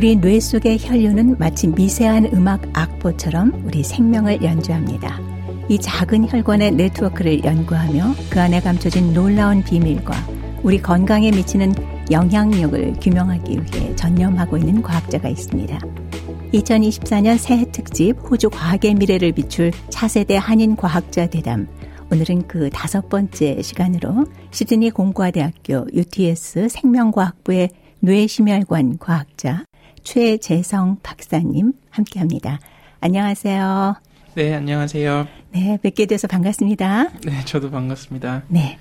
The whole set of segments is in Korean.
우리 뇌 속의 혈류는 마치 미세한 음악 악보처럼 우리 생명을 연주합니다. 이 작은 혈관의 네트워크를 연구하며 그 안에 감춰진 놀라운 비밀과 우리 건강에 미치는 영향력을 규명하기 위해 전념하고 있는 과학자가 있습니다. 2024년 새해 특집 호주 과학의 미래를 비출 차세대 한인 과학자 대담. 오늘은 그 다섯 번째 시간으로 시드니 공과대학교 UTS 생명과학부의 뇌심혈관 과학자 최재성 박사님 함께 합니다. 안녕하세요. 네, 안녕하세요. 네, 뵙게 돼서 반갑습니다. 네, 저도 반갑습니다. 네.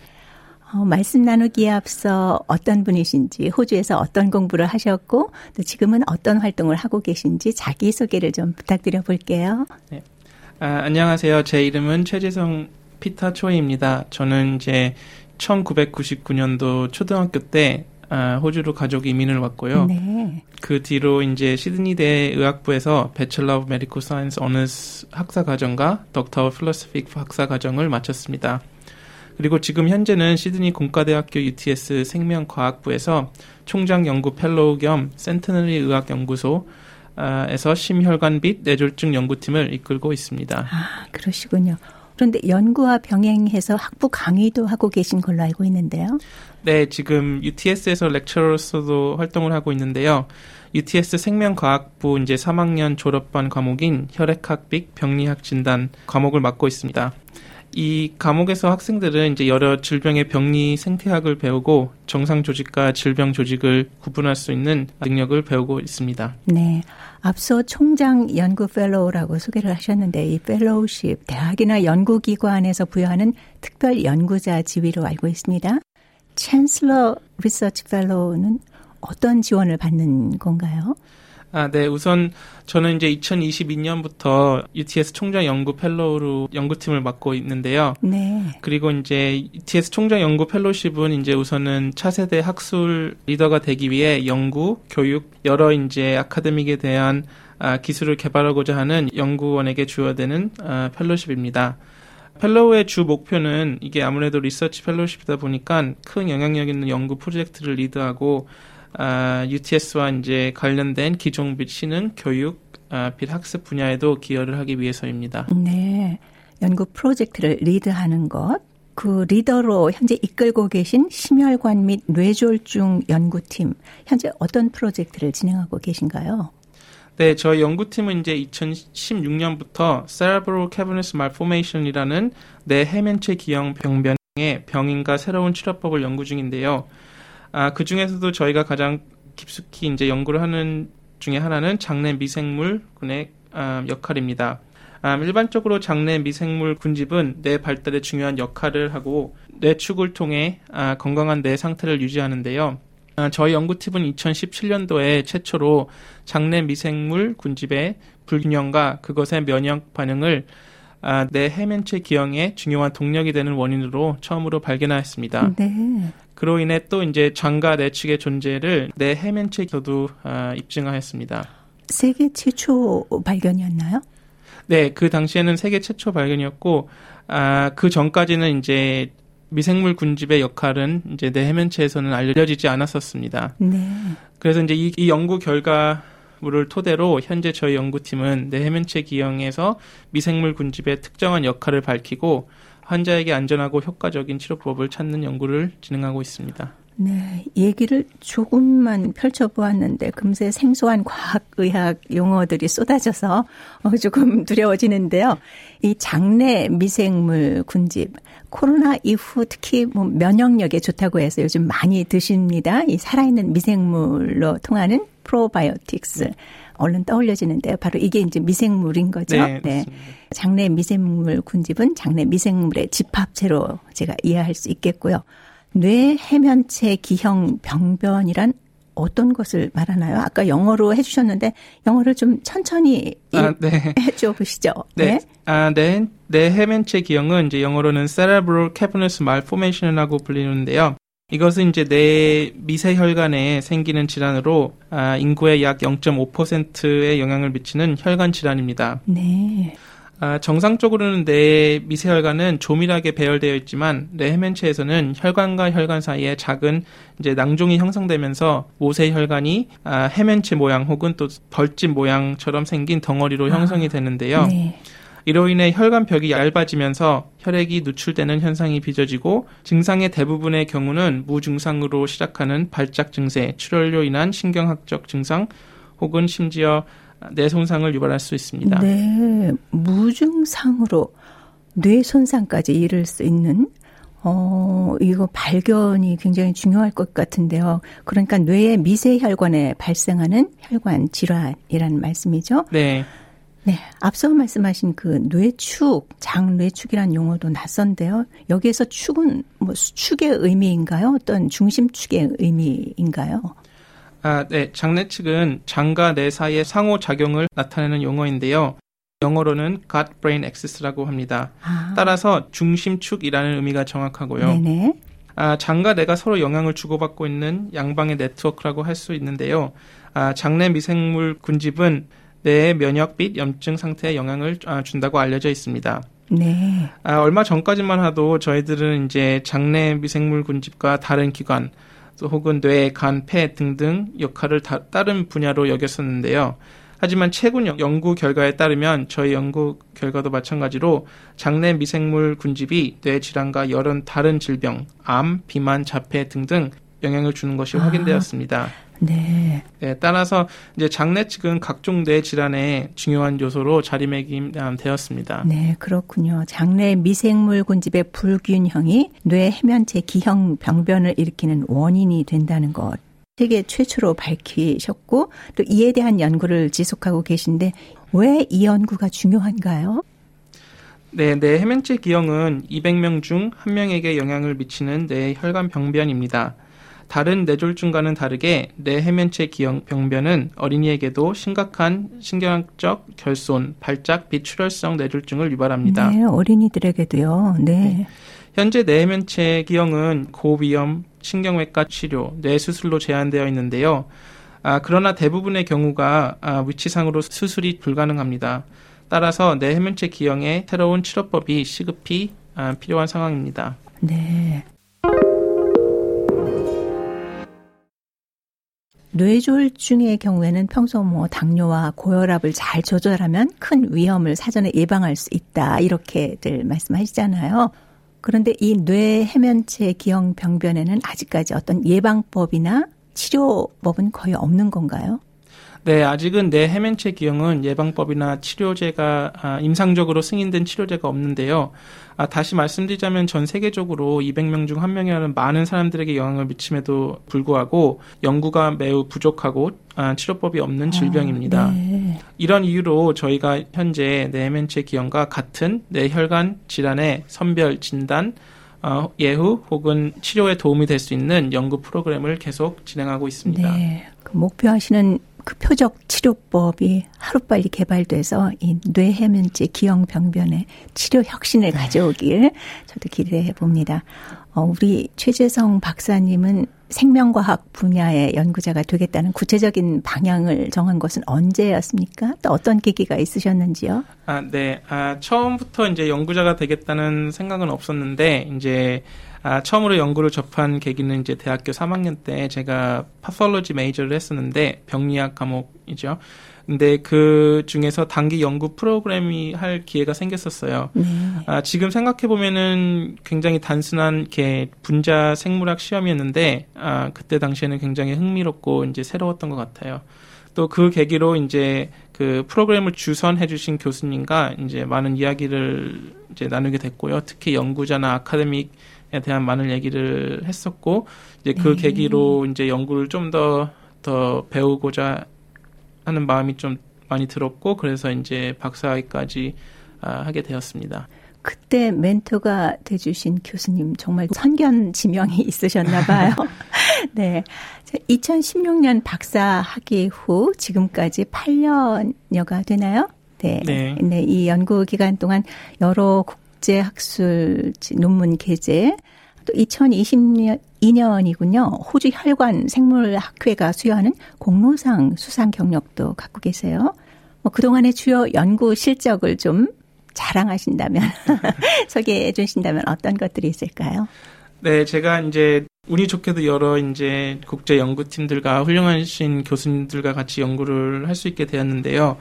어, 말씀 나누기에 앞서 어떤 분이신지, 호주에서 어떤 공부를 하셨고, 또 지금은 어떤 활동을 하고 계신지 자기소개를 좀 부탁드려 볼게요. 네. 아, 안녕하세요. 제 이름은 최재성 피타 초이입니다. 저는 이제 1999년도 초등학교 때 아, 호주로 가족 이민을 왔고요. 네. 그 뒤로 이제 시드니 대 의학부에서 Bachelor of Medical Science Honours 학사 과정과 Doctor Philosophy 학사 과정을 마쳤습니다. 그리고 지금 현재는 시드니 공과대학교 UTS 생명과학부에서 총장 연구 fellow 겸 Centenary 의학 연구소 에서 심혈관 및 뇌졸중 연구팀을 이끌고 있습니다. 아, 그러시군요. 그런데 연구와 병행해서 학부 강의도 하고 계신 걸로 알고 있는데요. 네, 지금 UTS에서 렉처로서도 활동을 하고 있는데요. UTS 생명과학부 이제 3학년 졸업반 과목인 혈액학 및 병리학 진단 과목을 맡고 있습니다. 이 과목에서 학생들은 이제 여러 질병의 병리 생태학을 배우고 정상 조직과 질병 조직을 구분할 수 있는 능력을 배우고 있습니다. 네. 앞서 총장 연구 fellow라고 소개를 하셨는데 이 fellowship 대학이나 연구 기관에서 부여하는 특별 연구자 지위로 알고 있습니다. Chancellor Research Fellow는 어떤 지원을 받는 건가요? 아, 네. 우선 저는 이제 2022년부터 UTS 총장 연구 fellow로 연구팀을 맡고 있는데요. 네. 그리고 이제 UTS 총장 연구 fellowship은 이제 우선은 차세대 학술 리더가 되기 위해 연구, 교육, 여러 이제 academic에 대한 아, 기술을 개발하고자 하는 연구원에게 주어되는 아, fellowship입니다. fellow의 주 목표는 이게 아무래도 research fellowship이다 보니까 큰 영향력 있는 연구 프로젝트를 리드하고 아, UTS와 이제 관련된 기존 및 신흥, 교육, 아, 및 학습 분야에도 기여를 하기 위해서입니다. 네. 연구 프로젝트를 리드하는 것, 그 리더로 현재 이끌고 계신 심혈관 및 뇌졸중 연구팀, 현재 어떤 프로젝트를 진행하고 계신가요? 네, 저희 연구팀은 이제 2016년부터 Cerebral Cavernous Malformation이라는 뇌 해면체 기형 병변의 병인과 새로운 치료법을 연구 중인데요. 아, 그 중에서도 저희가 가장 깊숙이 이제 연구를 하는 중에 하나는 장내 미생물군의 아, 역할입니다. 아, 일반적으로 장내 미생물 군집은 뇌 발달에 중요한 역할을 하고 뇌축을 통해 아, 건강한 뇌 상태를 유지하는데요. 아, 저희 연구팀은 2017년도에 최초로 장내 미생물 군집의 불균형과 그것의 면역 반응을 아, 내 해면체 기형의 중요한 동력이 되는 원인으로 처음으로 발견하였습니다. 네. 그로 인해 또 이제 장과 내측의 존재를 내 해면체에서도 아, 입증하였습니다. 세계 최초 발견이었나요? 네, 그 당시에는 세계 최초 발견이었고, 아, 그 전까지는 이제 미생물 군집의 역할은 이제 내 해면체에서는 알려지지 않았었습니다. 네. 그래서 이제 이, 이 연구 결과 물을 토대로 현재 저희 연구팀은 뇌해면체 기형에서 미생물 군집의 특정한 역할을 밝히고 환자에게 안전하고 효과적인 치료법을 찾는 연구를 진행하고 있습니다. 네, 얘기를 조금만 펼쳐보았는데 금세 생소한 과학의학 용어들이 쏟아져서 어, 조금 두려워지는데요. 이 장내 미생물 군집, 코로나 이후 특히 뭐 면역력에 좋다고 해서 요즘 많이 드십니다. 이 살아있는 미생물로 통하는 프로바이오틱스. 얼른 떠올려지는데요. 바로 이게 이제 미생물인 거죠. 네. 네. 장내 미생물 군집은 장내 미생물의 집합체로 제가 이해할 수 있겠고요. 뇌 해면체 기형 병변이란 어떤 것을 말하나요? 아까 영어로 해주셨는데 영어를 좀 천천히 아, 네. 해줘 보시죠. 네. 네. 아, 네. 뇌 해면체 기형은 이제 영어로는 cerebral cavernous malformation이라고 불리는데요. 이것은 이제 뇌 미세 혈관에 생기는 질환으로 아, 인구의 약 0.5%의 영향을 미치는 혈관 질환입니다. 네. 아, 정상적으로는 뇌 미세혈관은 조밀하게 배열되어 있지만 뇌 해면체에서는 혈관과 혈관 사이에 작은 이제 낭종이 형성되면서 모세 혈관이 아, 해면체 모양 혹은 또 벌집 모양처럼 생긴 덩어리로 아, 형성이 되는데요. 네. 이로 인해 혈관 벽이 얇아지면서 혈액이 누출되는 현상이 빚어지고 증상의 대부분의 경우는 무증상으로 시작하는 발작 증세, 출혈로 인한 신경학적 증상 혹은 심지어 뇌 손상을 유발할 수 있습니다. 네, 무증상으로 뇌 손상까지 이를 수 있는 어, 이거 발견이 굉장히 중요할 것 같은데요. 그러니까 뇌의 미세 혈관에 발생하는 혈관 질환이라는 말씀이죠. 네. 네. 앞서 말씀하신 그 뇌축, 장뇌축이라는 용어도 낯선데요. 여기에서 축은 뭐 수축의 의미인가요? 어떤 중심축의 의미인가요? 아, 네. 장내 측은 장과 뇌 사이의 상호작용을 나타내는 용어인데요. 영어로는 gut-brain axis라고 합니다. 아. 따라서 중심축이라는 의미가 정확하고요. 네네. 아, 장과 뇌가 서로 영향을 주고받고 있는 양방의 네트워크라고 할 수 있는데요. 아, 장내 미생물 군집은 뇌의 면역 및 염증 상태에 영향을 아, 준다고 알려져 있습니다. 네. 아, 얼마 전까지만 해도 저희들은 이제 장내 미생물 군집과 다른 기관, 혹은 뇌, 간, 폐 등등 역할을 다, 다른 분야로 여겼었는데요. 하지만 최근 연구 결과에 따르면 저희 연구 결과도 마찬가지로 장내 미생물 군집이 뇌 질환과 여러 다른 질병, 암, 비만, 자폐 등등 영향을 주는 것이 아. 확인되었습니다. 네. 네. 따라서 이제 장내 측은 각종 뇌 질환의 중요한 요소로 자리매김되었습니다. 네, 그렇군요. 장내 미생물 군집의 불균형이 뇌 해면체 기형 병변을 일으키는 원인이 된다는 것. 세계 최초로 밝히셨고 또 이에 대한 연구를 지속하고 계신데 왜 이 연구가 중요한가요? 네, 뇌 해면체 기형은 200명 중 1명에게 영향을 미치는 뇌 혈관 병변입니다. 다른 뇌졸중과는 다르게 뇌 해면체 기형 병변은 어린이에게도 심각한 신경학적 결손, 발작, 비출혈성 뇌졸중을 유발합니다. 네, 어린이들에게도요. 네. 네. 현재 뇌해면체 기형은 고위험 신경외과 치료, 뇌수술로 제한되어 있는데요. 아, 그러나 대부분의 경우가 아, 위치상으로 수술이 불가능합니다. 따라서 뇌 해면체 기형의 새로운 치료법이 시급히 아, 필요한 상황입니다. 네. 뇌졸중의 경우에는 평소 뭐 당뇨와 고혈압을 잘 조절하면 큰 위험을 사전에 예방할 수 있다 이렇게들 말씀하시잖아요. 그런데 이 뇌 해면체 기형 병변에는 아직까지 어떤 예방법이나 치료법은 거의 없는 건가요? 네, 아직은 뇌 해면체 기형은 예방법이나 치료제가 아, 임상적으로 승인된 치료제가 없는데요. 아, 다시 말씀드리자면 전 세계적으로 200명 중 1명이라는 많은 사람들에게 영향을 미침에도 불구하고 연구가 매우 부족하고 아, 치료법이 없는 질병입니다. 아, 네. 이런 이유로 저희가 현재 뇌면체 기형과 같은 뇌혈관 질환의 선별 진단 어, 예후 혹은 치료에 도움이 될 수 있는 연구 프로그램을 계속 진행하고 있습니다. 네. 그 목표하시는 그 표적 치료법이 하루빨리 개발돼서 이 뇌해면제 기형 병변의 치료 혁신을 가져오길 저도 기대해 봅니다. 어, 우리 최재성 박사님은 생명과학 분야의 연구자가 되겠다는 구체적인 방향을 정한 것은 언제였습니까? 또 어떤 계기가 있으셨는지요? 아, 네. 아, 처음부터 이제 연구자가 되겠다는 생각은 없었는데, 이제 아, 처음으로 연구를 접한 계기는 이제 대학교 3학년 때 제가 파솔로지 메이저를 했었는데 병리학 과목이죠. 근데 그 중에서 단기 연구 프로그램이 할 기회가 생겼었어요. 네. 아, 지금 생각해 보면은 굉장히 단순한 게 분자 생물학 시험이었는데 아, 그때 당시에는 굉장히 흥미롭고 이제 새로웠던 것 같아요. 또 그 계기로 이제 그 프로그램을 주선해 주신 교수님과 이제 많은 이야기를 이제 나누게 됐고요. 특히 연구자나 아카데믹 에 대한 많은 얘기를 했었고 이제 그 네. 계기로 이제 연구를 좀 더더 더 배우고자 하는 마음이 좀 많이 들었고 그래서 이제 박사학위까지 아, 하게 되었습니다. 그때 멘토가 돼주신 교수님 정말 선견 지명이 있으셨나 봐요. 네. 2016년 박사 학위 후 지금까지 8년여가 되나요? 네. 네. 네. 이 연구 기간 동안 여러 국제 학술 논문 게재 또 2022년이군요. 호주 혈관 생물학회가 수여하는 공로상 수상 경력도 갖고 계세요. 뭐 그동안의 주요 연구 실적을 좀 자랑하신다면 소개해 주신다면 어떤 것들이 있을까요? 네, 제가 이제 운이 좋게도 여러 이제 국제 연구팀들과 훌륭하신 교수님들과 같이 연구를 할 수 있게 되었는데요.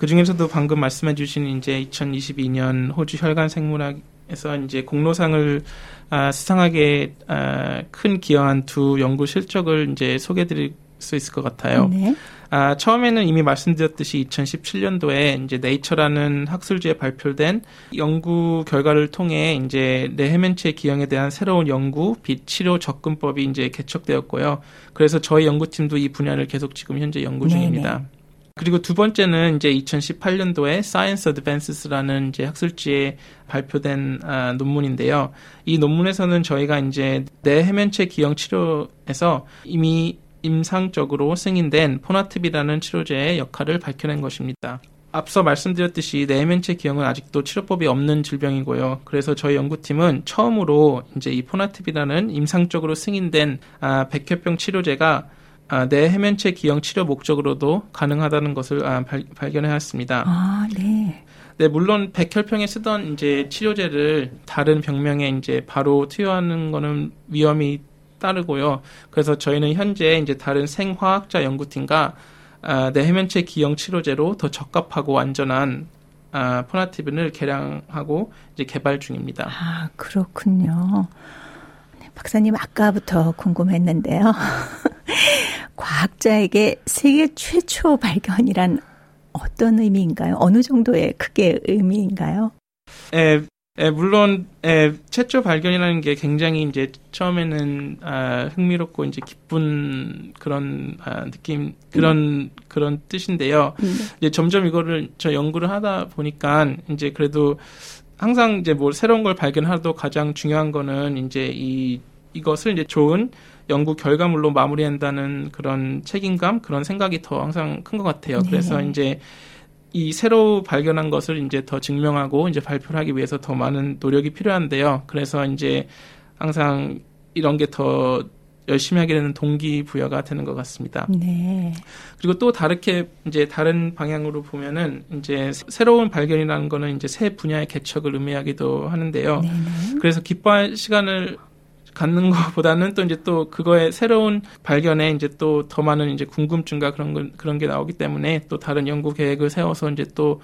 그 중에서도 방금 말씀해 주신 이제 2022년 호주 혈관 생물학에서 이제 공로상을 아, 수상하게 아, 큰 기여한 두 연구 실적을 이제 소개해 드릴 수 있을 것 같아요. 네. 아, 처음에는 이미 말씀드렸듯이 2017년도에 이제 네이처라는 학술지에 발표된 연구 결과를 통해 이제 뇌해면체 기형에 대한 새로운 연구, 빛 치료 접근법이 이제 개척되었고요. 그래서 저희 연구팀도 이 분야를 계속 지금 현재 연구 중입니다. 네네. 그리고 두 번째는 이제 2018년도에 Science Advances라는 이제 학술지에 발표된 아, 논문인데요. 이 논문에서는 저희가 이제 뇌해면체 기형 치료에서 이미 임상적으로 승인된 포나트비라는 치료제의 역할을 밝혀낸 것입니다. 앞서 말씀드렸듯이 내면체 기형은 아직도 치료법이 없는 질병이고요. 그래서 저희 연구팀은 처음으로 이제 이 포나트비라는 임상적으로 승인된 아, 백혈병 치료제가 아, 뇌 해면체 기형 치료 목적으로도 가능하다는 것을 아, 발, 견해왔습니다 아, 네. 네, 물론 백혈병에 쓰던 이제 치료제를 다른 병명에 이제 바로 투여하는 거는 위험이 따르고요. 그래서 저희는 현재 이제 다른 생화학자 연구팀과 아, 뇌 해면체 기형 치료제로 더 적합하고 안전한 아, 포나티빈을 개량하고 이제 개발 중입니다. 아 그렇군요. 네, 박사님 아까부터 궁금했는데요. 과학자에게 세계 최초 발견이란 어떤 의미인가요? 어느 정도의 크게 의미인가요? 네, 예, 물론 예, 최초 발견이라는 게 굉장히 이제 처음에는 아, 흥미롭고 이제 기쁜 그런 아, 느낌 그런 음. 그런 뜻인데요. 음. 이제 점점 이거를 저 연구를 하다 보니까 이제 그래도 항상 이제 뭐 새로운 걸 발견하도 가장 중요한 거는 이제 이 이것을 이제 좋은 연구 결과물로 마무리한다는 그런 책임감 그런 생각이 더 항상 큰 것 같아요. 네. 그래서 이제 이 새로 발견한 것을 이제 더 증명하고 이제 발표를 하기 위해서 더 많은 노력이 필요한데요. 그래서 이제 항상 이런 게 더 열심히 하게 되는 동기부여가 되는 것 같습니다. 네. 그리고 또 다르게 이제 다른 방향으로 보면은 이제 새로운 발견이라는 거는 이제 새 분야의 개척을 의미하기도 하는데요. 네네. 그래서 기뻐할 시간을 갖는 것보다는 또 이제 또 그거의 새로운 발견에 이제 또 더 많은 이제 궁금증과 그런 걸, 그런 게 나오기 때문에 또 다른 연구 계획을 세워서 이제 또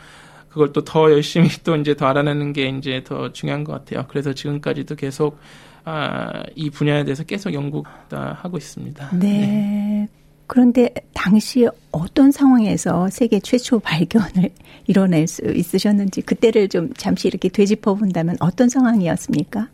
그걸 또 더 열심히 또 이제 더 알아내는 게 이제 더 중요한 것 같아요. 그래서 지금까지도 계속 아, 이 분야에 대해서 계속 연구하고 있습니다. 네. 네. 그런데 당시 어떤 상황에서 세계 최초 발견을 이뤄낼 수 있으셨는지 그때를 좀 잠시 이렇게 되짚어 본다면 어떤 상황이었습니까?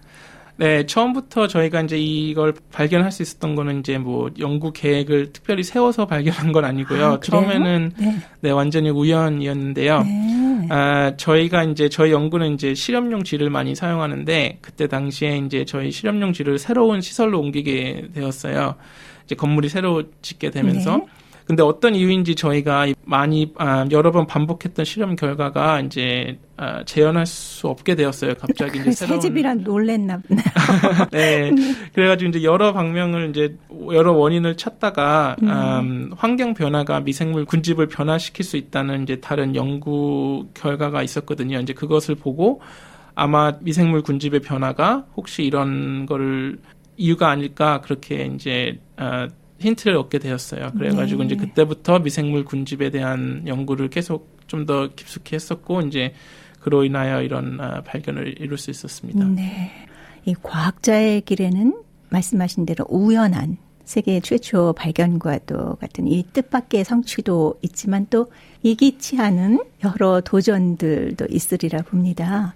네, 처음부터 저희가 이제 이걸 발견할 수 있었던 거는 이제 뭐 연구 계획을 특별히 세워서 발견한 건 아니고요. 아, 처음에는 네. 네. 완전히 우연이었는데요. 네. 아, 저희가 이제 저희 연구는 이제 실험용 쥐를 많이 사용하는데 그때 당시에 이제 저희 실험용 쥐를 새로운 시설로 옮기게 되었어요. 이제 건물이 새로 짓게 되면서 네. 근데 어떤 이유인지 저희가 많이 아, 여러 번 반복했던 실험 결과가 이제 아, 재현할 수 없게 되었어요. 갑자기 이제 새로운 새집이란 놀랬나 보네요. 네. 그래가지고 이제 여러 방면을 이제 여러 원인을 찾다가 음. 음, 환경 변화가 미생물 군집을 변화시킬 수 있다는 이제 다른 연구 결과가 있었거든요. 이제 그것을 보고 아마 미생물 군집의 변화가 혹시 이런 거를 이유가 아닐까 그렇게 이제 어, 힌트를 얻게 되었어요. 그래가지고 네. 이제 그때부터 미생물 군집에 대한 연구를 계속 좀 더 깊숙이 했었고 이제 그로 인하여 이런 아, 발견을 이룰 수 있었습니다. 네. 이 과학자의 길에는 말씀하신 대로 우연한 세계 최초 발견과도 같은 이 뜻밖의 성취도 있지만 또 이기치 않은 여러 도전들도 있으리라 봅니다.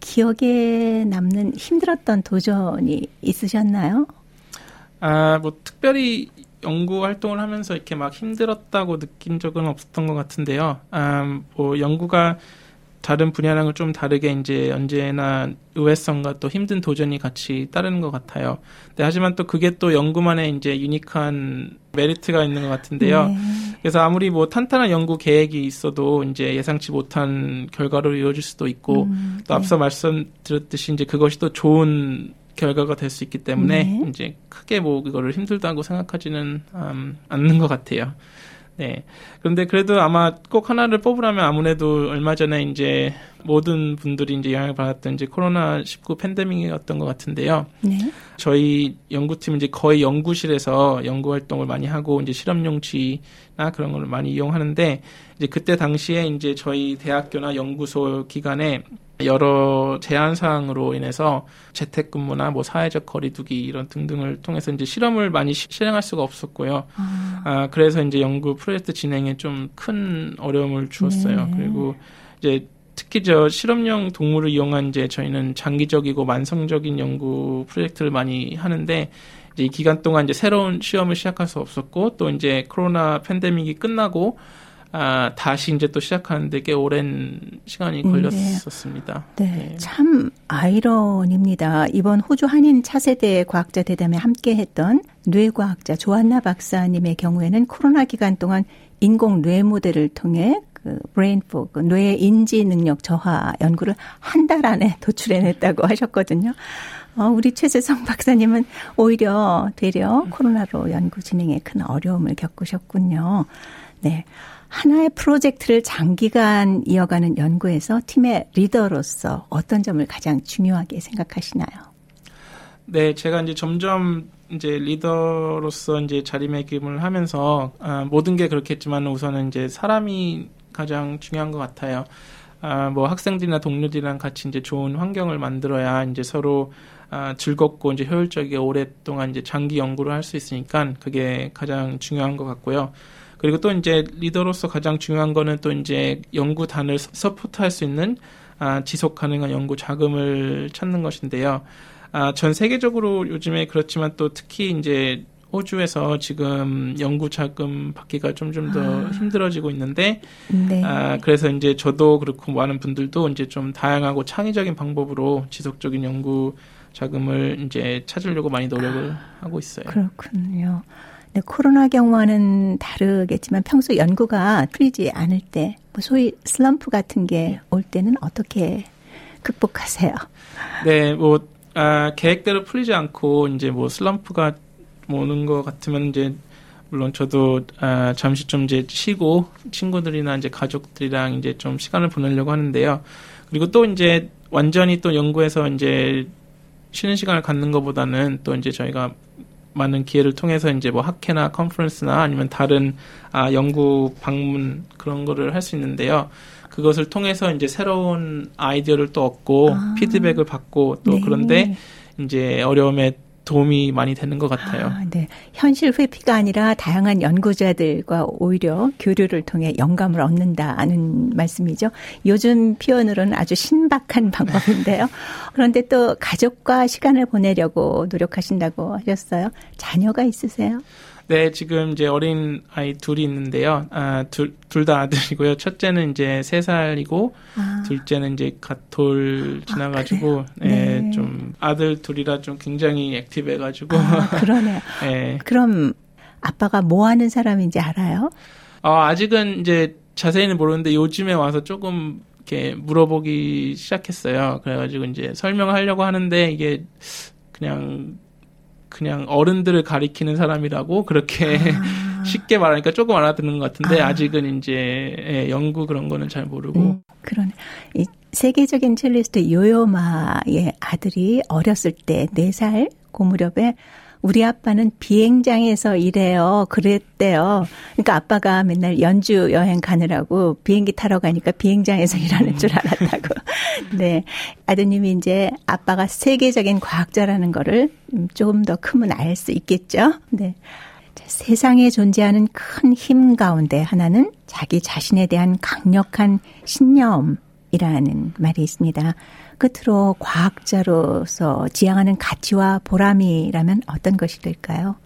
기억에 남는 힘들었던 도전이 있으셨나요? 아, 뭐 특별히 연구 활동을 하면서 이렇게 막 힘들었다고 느낀 적은 없었던 것 같은데요. 음, 뭐 연구가 다른 분야랑은 좀 다르게 이제 언제나 의외성과 또 힘든 도전이 같이 따르는 것 같아요. 네, 하지만 또 그게 또 연구만의 이제 유니크한 메리트가 있는 것 같은데요. 네. 그래서 아무리 뭐 탄탄한 연구 계획이 있어도 이제 예상치 못한 결과로 이루어질 수도 있고 음, 또 앞서 네. 말씀드렸듯이 이제 그것이 또 좋은 결과가 될 수 있기 때문에 네. 이제 크게 뭐 그거를 힘들다고 생각하지는 음, 않는 것 같아요. 네. 그런데 그래도 아마 꼭 하나를 뽑으라면 아무래도 얼마 전에 이제 모든 분들이 이제 영향을 받았던 이제 코로나 19 팬데믹이었던 것 같은데요. 네. 저희 연구팀은 이제 거의 연구실에서 연구 활동을 많이 하고 이제 실험 용지나 그런 걸 많이 이용하는데 이제 그때 당시에 이제 저희 대학교나 연구소 기관에 여러 제한 사항으로 인해서 재택근무나 뭐 사회적 거리두기 이런 등등을 통해서 이제 실험을 많이 시, 실행할 수가 없었고요. 아. 아. 그래서 이제 연구 프로젝트 진행에 좀 큰 어려움을 주었어요. 네. 그리고 이제 특히 저 실험용 동물을 이용한 이제 저희는 장기적이고 만성적인 연구 프로젝트를 많이 하는데 이제 이 기간 동안 이제 새로운 시험을 시작할 수 없었고 또 이제 코로나 팬데믹이 끝나고 아, 다시 이제 또 시작하는데 꽤 오랜 시간이 음, 걸렸었습니다. 네. 네. 네. 참 아이러니입니다. 이번 호주 한인 차세대 과학자 대담에 함께 했던 뇌과학자 조한나 박사님의 경우에는 코로나 기간 동안 인공 뇌 모델을 통해 그 brain fog 뇌 인지 능력 저하 연구를 한 달 안에 도출해냈다고 하셨거든요. 어, 우리 최재성 박사님은 오히려 되려 코로나로 연구 진행에 큰 어려움을 겪으셨군요. 네. 하나의 프로젝트를 장기간 이어가는 연구에서 팀의 리더로서 어떤 점을 가장 중요하게 생각하시나요? 네, 제가 이제 점점 이제 리더로서 이제 자리매김을 하면서 아, 모든 게 그렇겠지만 우선은 이제 사람이 가장 중요한 것 같아요. 아, 뭐 학생들이나 동료들이랑 같이 이제 좋은 환경을 만들어야 이제 서로 아, 즐겁고 이제 효율적이게 오랫동안 이제 장기 연구를 할 수 있으니까 그게 가장 중요한 것 같고요. 그리고 또 이제 리더로서 가장 중요한 거는 또 이제 연구단을 서포트할 수 있는 아, 지속 가능한 연구 자금을 찾는 것인데요. 아, 전 세계적으로 요즘에 그렇지만 또 특히 이제 호주에서 지금 연구 자금 받기가 좀 좀더 아. 힘들어지고 있는데 네. 아 그래서 이제 저도 그렇고 많은 분들도 이제 좀 다양하고 창의적인 방법으로 지속적인 연구 자금을 이제 찾으려고 많이 노력을 아, 하고 있어요. 그렇군요. 네, 코로나 경우와는 다르겠지만 평소 연구가 풀리지 않을 때, 뭐 소위 슬럼프 같은 게 올 때는 어떻게 극복하세요? 네, 뭐 아, 계획대로 풀리지 않고 이제 뭐 슬럼프가 오는 것 같으면 이제 물론 저도 아, 잠시 좀 이제 쉬고 친구들이나 이제 가족들이랑 이제 좀 시간을 보내려고 하는데요. 그리고 또 이제 완전히 또 연구해서 이제 쉬는 시간을 갖는 것보다는 또 이제 저희가 많은 기회를 통해서 이제 뭐 학회나 컨퍼런스나 아니면 다른 아 연구 방문 그런 거를 할 수 있는데요. 그것을 통해서 이제 새로운 아이디어를 또 얻고 아. 피드백을 받고 또 네. 그런데 이제 어려움에 도움이 많이 되는 것 같아요. 아, 네. 현실 회피가 아니라 다양한 연구자들과 오히려 교류를 통해 영감을 얻는다는 말씀이죠. 요즘 표현으로는 아주 신박한 방법인데요. 그런데 또 가족과 시간을 보내려고 노력하신다고 하셨어요. 자녀가 있으세요? 네, 지금 이제 어린 아이 둘이 있는데요. 아, 둘, 둘 다 아들이고요. 첫째는 이제 세 살이고, 아. 둘째는 이제 갓돌 지나가지고, 아, 네, 네, 좀 아들 둘이라 좀 굉장히 액티브해가지고. 아, 그러네요. 네. 그럼 아빠가 뭐 하는 사람인지 알아요? 어, 아직은 이제 자세히는 모르는데 요즘에 와서 조금 이렇게 물어보기 시작했어요. 그래가지고 이제 설명하려고 하는데 이게 그냥 그냥 어른들을 가리키는 사람이라고 그렇게 아. 쉽게 말하니까 조금 알아듣는 것 같은데 아. 직은 이제 예, 연구 그런 거는 잘 모르고. 음, 그러네. 이 세계적인 첼리스트 요요마의 아들이 어렸을 때 4살 고 무렵에 우리 아빠는 비행장에서 일해요. 그랬대요. 그러니까 아빠가 맨날 연주 여행 가느라고 비행기 타러 가니까 비행장에서 일하는 줄 알았다고. 네. 아드님이 이제 아빠가 세계적인 과학자라는 거를 조금 더 크면 알 수 있겠죠. 네. 세상에 존재하는 큰 힘 가운데 하나는 자기 자신에 대한 강력한 신념이라는 말이 있습니다. 끝으로 과학자로서 지향하는 가치와 보람이라면 어떤 것이 될까요?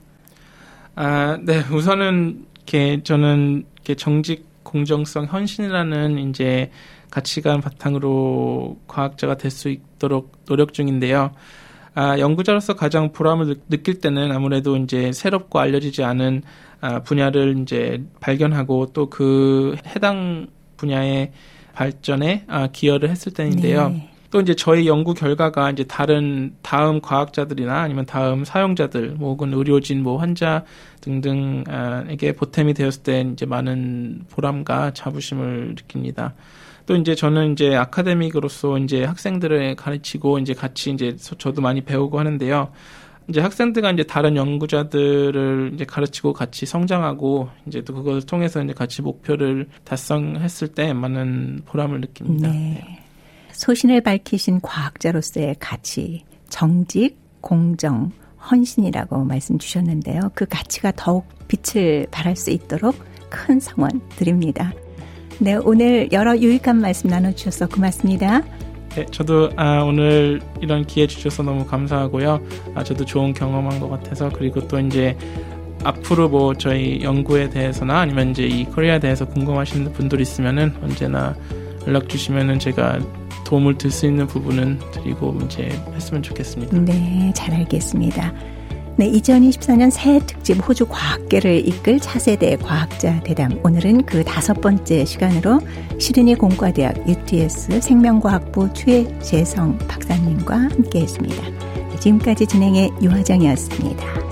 아, 네. 우선은 이렇게 저는 이렇게 정직 공정성, 헌신이라는 이제 가치관 바탕으로 과학자가 될 수 있도록 노력 중인데요. 아, 연구자로서 가장 보람을 느낄 때는 아무래도 이제 새롭고 알려지지 않은 아, 분야를 이제 발견하고 또 그 해당 분야의 발전에 아, 기여를 했을 때인데요. 네. 또 이제 저희 연구 결과가 이제 다른 다음 과학자들이나 아니면 다음 사용자들, 뭐 혹은 의료진, 뭐 환자 등등에게 보탬이 되었을 때 이제 많은 보람과 자부심을 느낍니다. 또 이제 저는 이제 아카데믹으로서 이제 학생들을 가르치고 이제 같이 이제 저도 많이 배우고 하는데요. 이제 학생들과 이제 다른 연구자들을 이제 가르치고 같이 성장하고 이제 또 그것을 통해서 이제 같이 목표를 달성했을 때 많은 보람을 느낍니다. 네. 네. 소신을 밝히신 과학자로서의 가치, 정직, 공정, 헌신이라고 말씀 주셨는데요. 그 가치가 더욱 빛을 발할 수 있도록 큰 성원 드립니다. 네, 오늘 여러 유익한 말씀 나눠주셔서 고맙습니다. 네, 저도 아, 오늘 이런 기회 주셔서 너무 감사하고요. 아, 저도 좋은 경험한 것 같아서 그리고 또 이제 앞으로 뭐 저희 연구에 대해서나 아니면 이제 이 코리아에 대해서 궁금하신 분들 있으면은 언제나 연락 주시면은 제가 도움을 줄수 있는 부분은 드리고 이제 했으면 좋겠습니다. 네, 잘 알겠습니다. 네, 2024년 새해 특집 호주 과학계를 이끌 차세대 과학자 대담. 오늘은 그 다섯 번째 시간으로 시드니 공과대학 UTS 생명과학부 최재성 박사님과 함께 했습니다. 지금까지 진행의 유화정이었습니다.